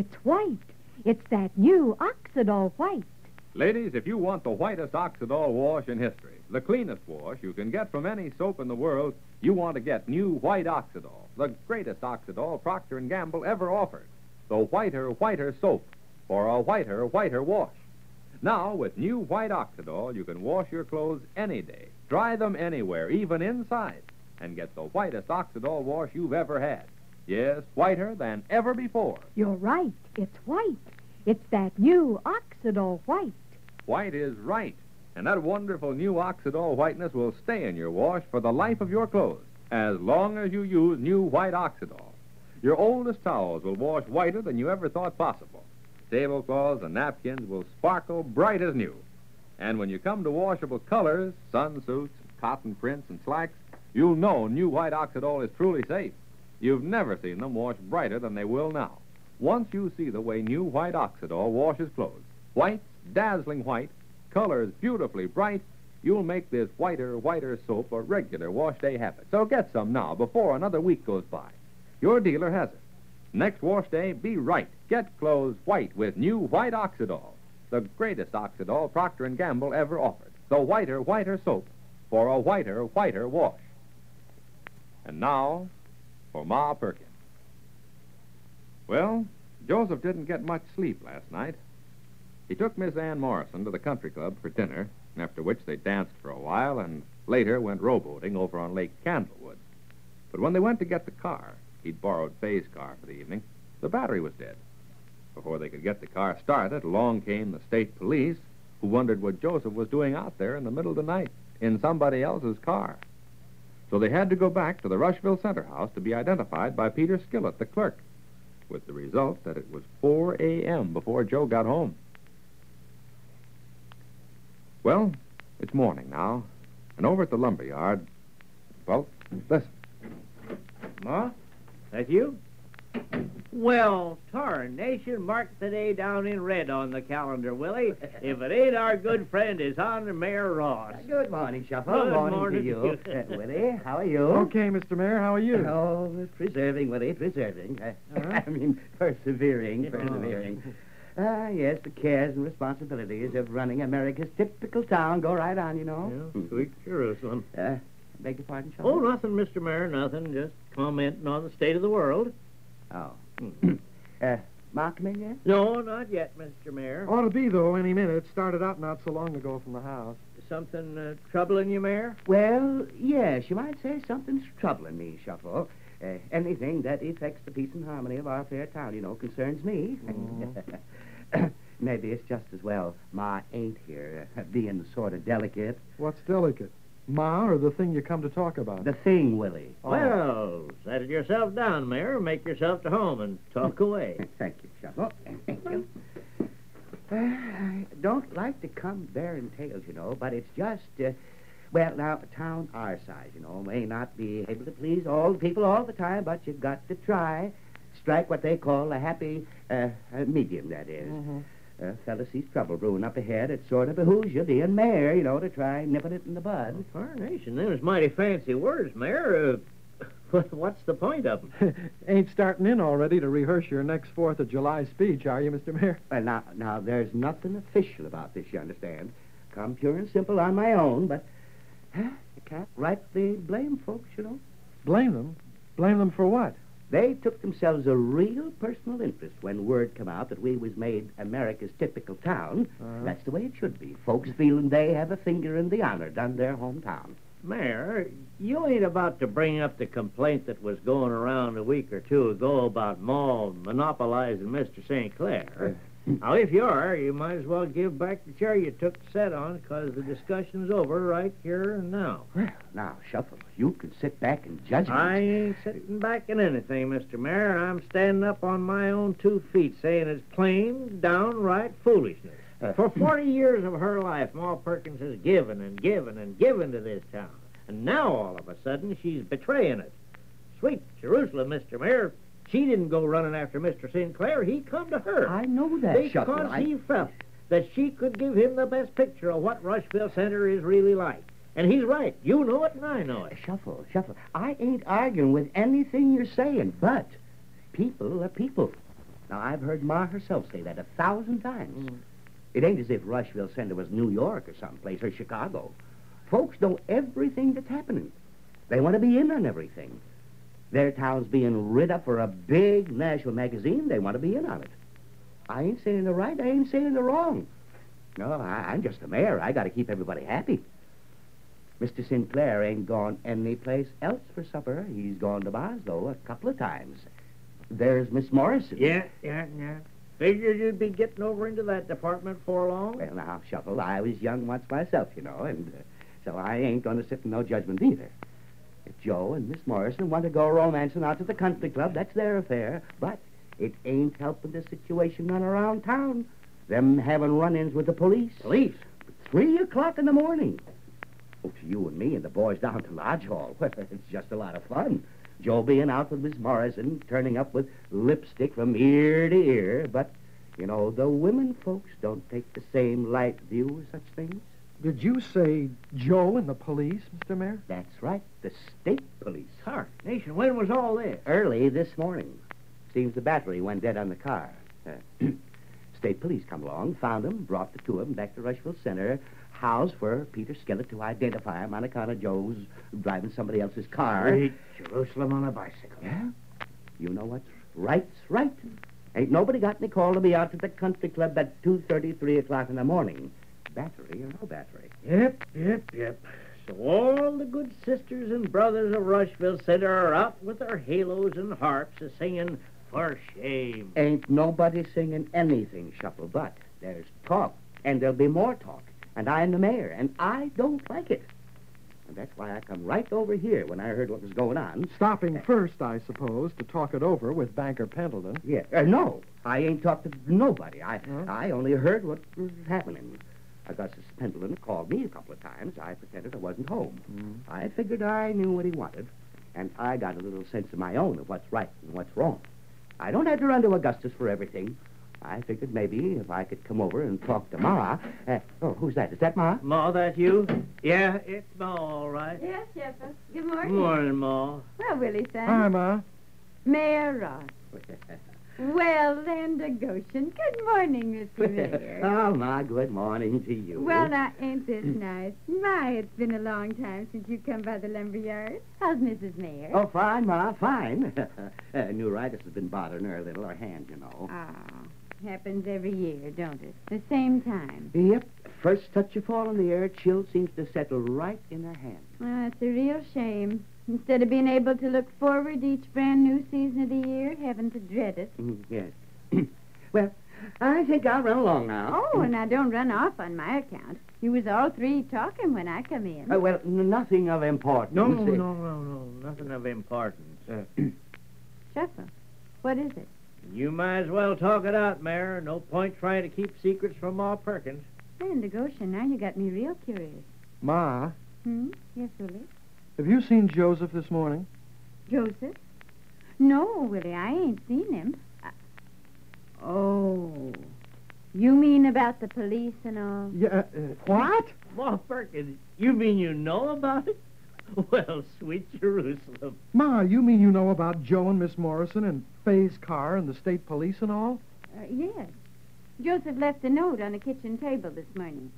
It's white. It's that new Oxidol white. Ladies, if you want the whitest Oxidol wash in history, the cleanest wash you can get from any soap in the world, you want to get new white Oxidol, the greatest Oxidol Procter & Gamble ever offered. The whiter, whiter soap for a whiter, whiter wash. Now, with new white Oxidol, you can wash your clothes any day, dry them anywhere, even inside, and get the whitest Oxidol wash you've ever had. Yes, whiter than ever before. You're right. It's white. It's that new Oxidol white. White is right. And that wonderful new Oxidol whiteness will stay in your wash for the life of your clothes, as long as you use new white Oxidol. Your oldest towels will wash whiter than you ever thought possible. Tablecloths and napkins will sparkle bright as new. And when you come to washable colors, sun suits, cotton prints, and slacks, you'll know new white Oxidol is truly safe. You've never seen them wash brighter than they will now. Once you see the way new white Oxidol washes clothes, white, dazzling white, colors beautifully bright, you'll make this whiter, whiter soap a regular wash day habit. So get some now before another week goes by. Your dealer has it. Next wash day, be right. Get clothes white with new white Oxidol, the greatest Oxidol Procter & Gamble ever offered. The whiter, whiter soap for a whiter, whiter wash. And now, for Ma Perkins. Well, Joseph didn't get much sleep last night. He took Miss Ann Morrison to the country club for dinner, after which they danced for a while and later went rowboating over on Lake Candlewood. But when they went to get the car, he'd borrowed Fay's car for the evening, the battery was dead. Before they could get the car started, along came the state police, who wondered what Joseph was doing out there in the middle of the night in somebody else's car. So they had to go back to the Rushville Center House to be identified by Peter Skillett, the clerk, with the result that it was 4 a.m. before Joe got home. Well, it's morning now, and over at the lumber yard, well, listen. Ma? That you? Well, tarnation, mark the day down in red on the calendar, Willie. if it ain't our good friend, his honor, Mayor Ross. Good morning, Shuffle. Good morning, morning to you. you. Uh, Willie, how are you? Okay, Mr. Mayor, how are you? Oh, preserving, Willie, preserving. Uh, I mean, persevering, persevering. Ah, yes, the cares and responsibilities of running America's typical town go right on, you know. Yeah, sweet Jerusalem. Uh, beg your pardon, Shuffle? Oh, nothing, Mr. Mayor, nothing. Just commenting on the state of the world. Oh. Hmm. uh, Ma come in yet? No, not yet, Mr. Mayor. Ought to be, though, any minute. Started out not so long ago from the house. Something uh, troubling you, Mayor? Well, yes, you might say something's troubling me, Shuffle. Uh, anything that affects the peace and harmony of our fair town, you know, concerns me. Maybe it's just as well Ma ain't here, uh, being sort of delicate. What's delicate? Ma or the thing you come to talk about? The thing, Willie. Oh. Well, settle yourself down, Mayor. Make yourself to home and talk away. Thank you, Shuffle. Thank you. Uh, I don't like to come bearing tales, you know, but it's just, uh, well, now, a town our size, you know, may not be able to please all the people all the time, but you've got to try. Strike what they call a happy uh, uh, medium, that is. Uh, fella sees trouble brewing up ahead, it sort of behooves you, being mayor, you know, to try nipping it in the bud. Tarnation, them is mighty fancy words, Mayor. Uh, what's the point of them? Ain't starting in already to rehearse your next Fourth of July speech, are you, Mr. Mayor? Well, now, now, there's nothing official about this, you understand. Come pure and simple on my own, but huh, you can't rightly blame folks, you know. Blame them? Blame them for what? They took themselves a real personal interest when word come out that we was made America's typical town. Uh-huh. That's the way it should be. Folks feeling they have a finger in the honor done their hometown. Mayor, you ain't about to bring up the complaint that was going around a week or two ago about Maul monopolizing Mr. Sinclair. Uh, now, if you are, you might as well give back the chair you took to sit on, because the discussion's over right here and now. Well, now, Shuffle, you can sit back and judge me. I ain't sitting back in anything, Mr. Mayor. I'm standing up on my own two feet, saying it's plain, downright foolishness. For 40 years of her life, Ma Perkins has given and given and given to this town. And now, all of a sudden, she's betraying it. Sweet Jerusalem, Mr. Mayor. She didn't go running after Mr. Sinclair. He come to her. I know that, because. I... he felt that she could give him the best picture of what Rushville Center is really like. And he's right. You know it, and I know it. Shuffle, Shuffle. I ain't arguing with anything you're saying, but people are people. Now, I've heard Ma herself say that a thousand times. Mm. It ain't as if Rushville Center was New York or someplace, or Chicago. Folks know everything that's happening. They want to be in on everything. Their town's being rid up for a big national magazine. They want to be in on it. I ain't saying the right. I ain't saying the wrong. No, I, I'm just the mayor. I got to keep everybody happy. Mr. Sinclair ain't gone anyplace else for supper. He's gone to Boslow a couple of times. There's Miss Morrison. Yeah, yeah, yeah. Figured you'd be getting over into that department for long. Well, now, Shuffle, I was young once myself, you know, and uh, so I ain't going to sit in no judgment either. If Joe and Miss Morrison want to go romancing out to the country club, that's their affair. But it ain't helping the situation run around town. Them having run-ins with the police. Police? Three o'clock in the morning. Oh, to you and me and the boys down to Lodge Hall. Well, it's just a lot of fun. Joe being out with Miss Morrison, turning up with lipstick from ear to ear. But, you know, the women folks don't take the same light view of such things. Did you say Joe and the police, Mr. Mayor? That's right, the state police. Hark, Nation, when was all this? Early this morning. Seems the battery went dead on the car. Uh, state police come along, found him, brought the two of them back to Rushville Center, housed for Peter Skellett to identify him on account of Joe's driving somebody else's car. Sweet Jerusalem on a bicycle. Yeah? You know what's right's right. Ain't nobody got any call to be out to the country club at 2.30, 3 o'clock in the morning. Battery or no battery. Yep, yep, yep. So all the good sisters and brothers of Rushville Center are out with their halos and harps a singing for shame. Ain't nobody singing anything, Shuffle, but there's talk, and there'll be more talk. And I'm the mayor, and I don't like it. And that's why I come right over here when I heard what was going on. Stopping first, I suppose, to talk it over with Banker Pendleton. Yeah, uh, no, I ain't talked to nobody. I Huh? I only heard what was happening. Augustus Pendleton called me a couple of times. I pretended I wasn't home. Mm. I figured I knew what he wanted, and I got a little sense of my own of what's right and what's wrong. I don't have to run to Augustus for everything. I figured maybe if I could come over and talk to Ma. Uh, oh, who's that? Is that Ma? Ma, that you? Yeah, it's Ma, all right. Yes, Shepard. Good Good morning. morning, Ma. Well, Willie, son. Hi, Ma. Mayor Ross. Well, then, the Goshen. Good morning, Mr. Mayor. oh, Ma, good morning to you. Well, now, ain't this nice? My, it's been a long time since you come by the lumber yard. How's Mrs. Mayor? Oh, fine, Ma, fine. uh, neuritis has been bothering her a little, her hand, you know. Ah, happens every year, don't it? The same time. Yep. First touch you fall in the air, chill seems to settle right in her hand. Well, it's a real shame. Instead of being able to look forward to each brand new season of the year, having to dread it. Mm, yes. well, I think I'll run along now. Oh, now don't run off on my account. You was all three talking when I come in. Uh, well, n- nothing of importance. No, Uh, no, no, no. Nothing of importance. Shuffle. What is it? You might as well talk it out, Mayor. No point trying to keep secrets from Ma Perkins. And the Goshen, now you got me real curious. Ma, Hmm? Yes, Willie? have you seen Joseph this morning? Joseph? No, Willie, I ain't seen him. I... Oh. You mean about the police and all? Yeah. Uh, what? Ma Perkins, you mean you know about it? Well, sweet Jerusalem. Ma, you mean you know about Joe and Miss Morrison and Faye's car and the state police and all? Uh, yes. Joseph left a note on the kitchen table this morning.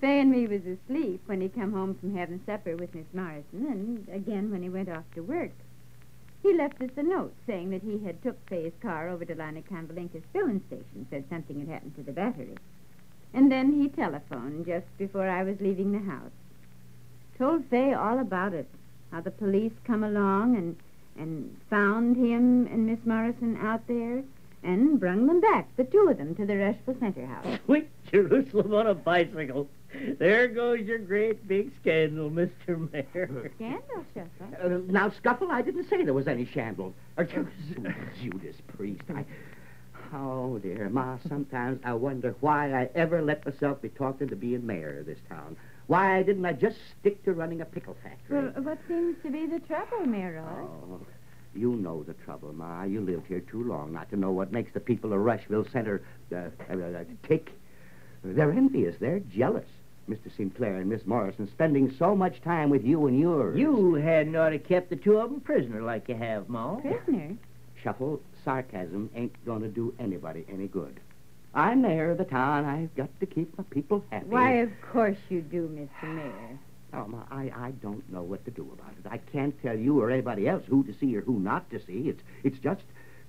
Fay and me was asleep when he come home from having supper with Miss Morrison, and again when he went off to work. He left us a note saying that he had took Fay's car over to Lana Convalinka's filling station, said something had happened to the battery. And then he telephoned just before I was leaving the house. Told Fay all about it, how the police come along and and found him and Miss Morrison out there and brung them back, the two of them, to the Rushville Center house. Sweet Jerusalem on a bicycle. There goes your great big scandal, Mr. Mayor. Scandal, Shuffle. Uh, now, Shuffle, I didn't say there was any shambles. Uh, Judas Priest, I... Oh, dear, Ma, sometimes I wonder why I ever let myself be talked into being mayor of this town. Why didn't I just stick to running a pickle factory? Well, what seems to be the trouble, Mayor Roy? Oh, you know the trouble, Ma. You lived here too long not to know what makes the people of Rushville Center uh, uh, uh, tick. They're envious. They're jealous. Mr. Sinclair and Miss Morrison spending so much time with you and yours. You hadn't ought to kept the two of them prisoner like you have, Ma. Prisoner? Shuffle, sarcasm ain't going to do anybody any good. I'm mayor of the town. I've got to keep my people happy. Why, of course you do, Mr. Mayor. Oh, Ma, I, I don't know what to do about it. I can't tell you or anybody else who to see or who not to see. It's it's just.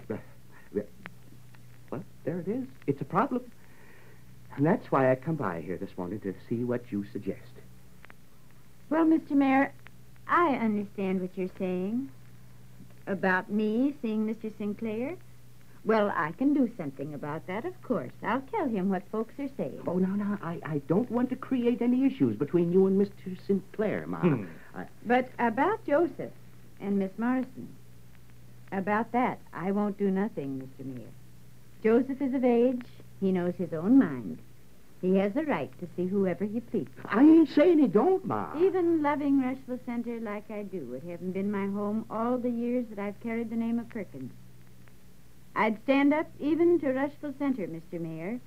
Uh, uh, well, there it is. It's a problem. And that's why I come by here this morning to see what you suggest. Well, Mr. Mayor, I understand what you're saying. About me seeing Mr. Sinclair? Well, I can do something about that, of course. I'll tell him what folks are saying. Oh, no, no. I, I don't want to create any issues between you and Mr. Sinclair, Ma. Hmm. I, But about Joseph and Miss Morrison, about that, I won't do nothing, Mr. Mayor. Joseph is of age. He knows his own mind. He has the right to see whoever he pleases. I ain't saying he don't, Ma. Even loving Rushville Center like I do, it haven't been my home all the years that I've carried the name of Perkins. I'd stand up even to Rushville Center, Mr. Mayor,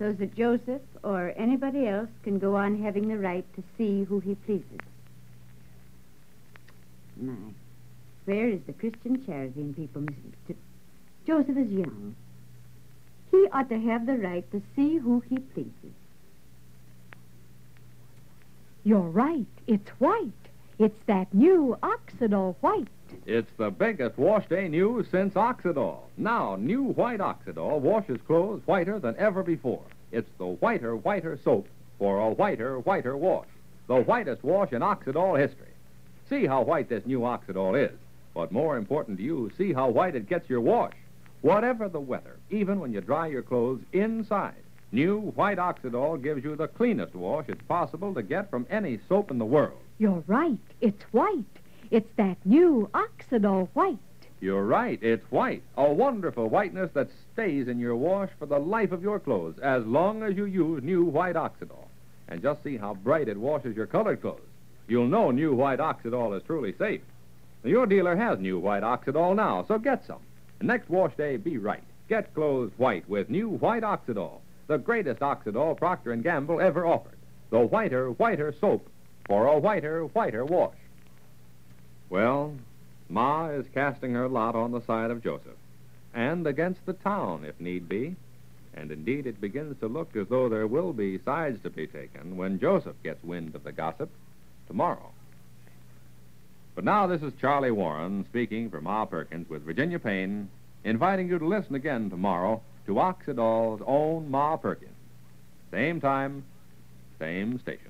so that Joseph or anybody else can go on having the right to see who he pleases. My, where is the Christian charity in people, Mr. Joseph is young. He ought to have the right to see who he pleases. You're right. It's white. It's that new Oxidol white. It's the biggest wash day news since Oxidol. Now, new white Oxidol washes clothes whiter than ever before. It's the whiter, whiter soap for a whiter, whiter wash. The whitest wash in Oxidol history. See how white this new Oxidol is. But more important to you, see how white it gets your wash. Whatever the weather, even when you dry your clothes inside, new white Oxidol gives you the cleanest wash it's possible to get from any soap in the world. You're right. It's white. It's that new Oxidol white. You're right, it's white. A wonderful whiteness that stays in your wash for the life of your clothes as long as you use new white Oxidol. And just see how bright it washes your colored clothes. You'll know new white Oxidol is truly safe. Your dealer has new white Oxidol now, so get some. And next wash day, be right. Get clothes white with new white Oxidol, the greatest Oxidol Procter & Gamble ever offered. The whiter, whiter soap for a whiter, whiter wash. Well, Ma is casting her lot on the side of Joseph, and against the town, if need be. And indeed, it begins to look as though there will be sides to be taken when Joseph gets wind of the gossip tomorrow. But now, this is Charlie Warren speaking for Ma Perkins with Virginia Payne, inviting you to listen again tomorrow to Oxidol's own Ma Perkins. Same time, same station.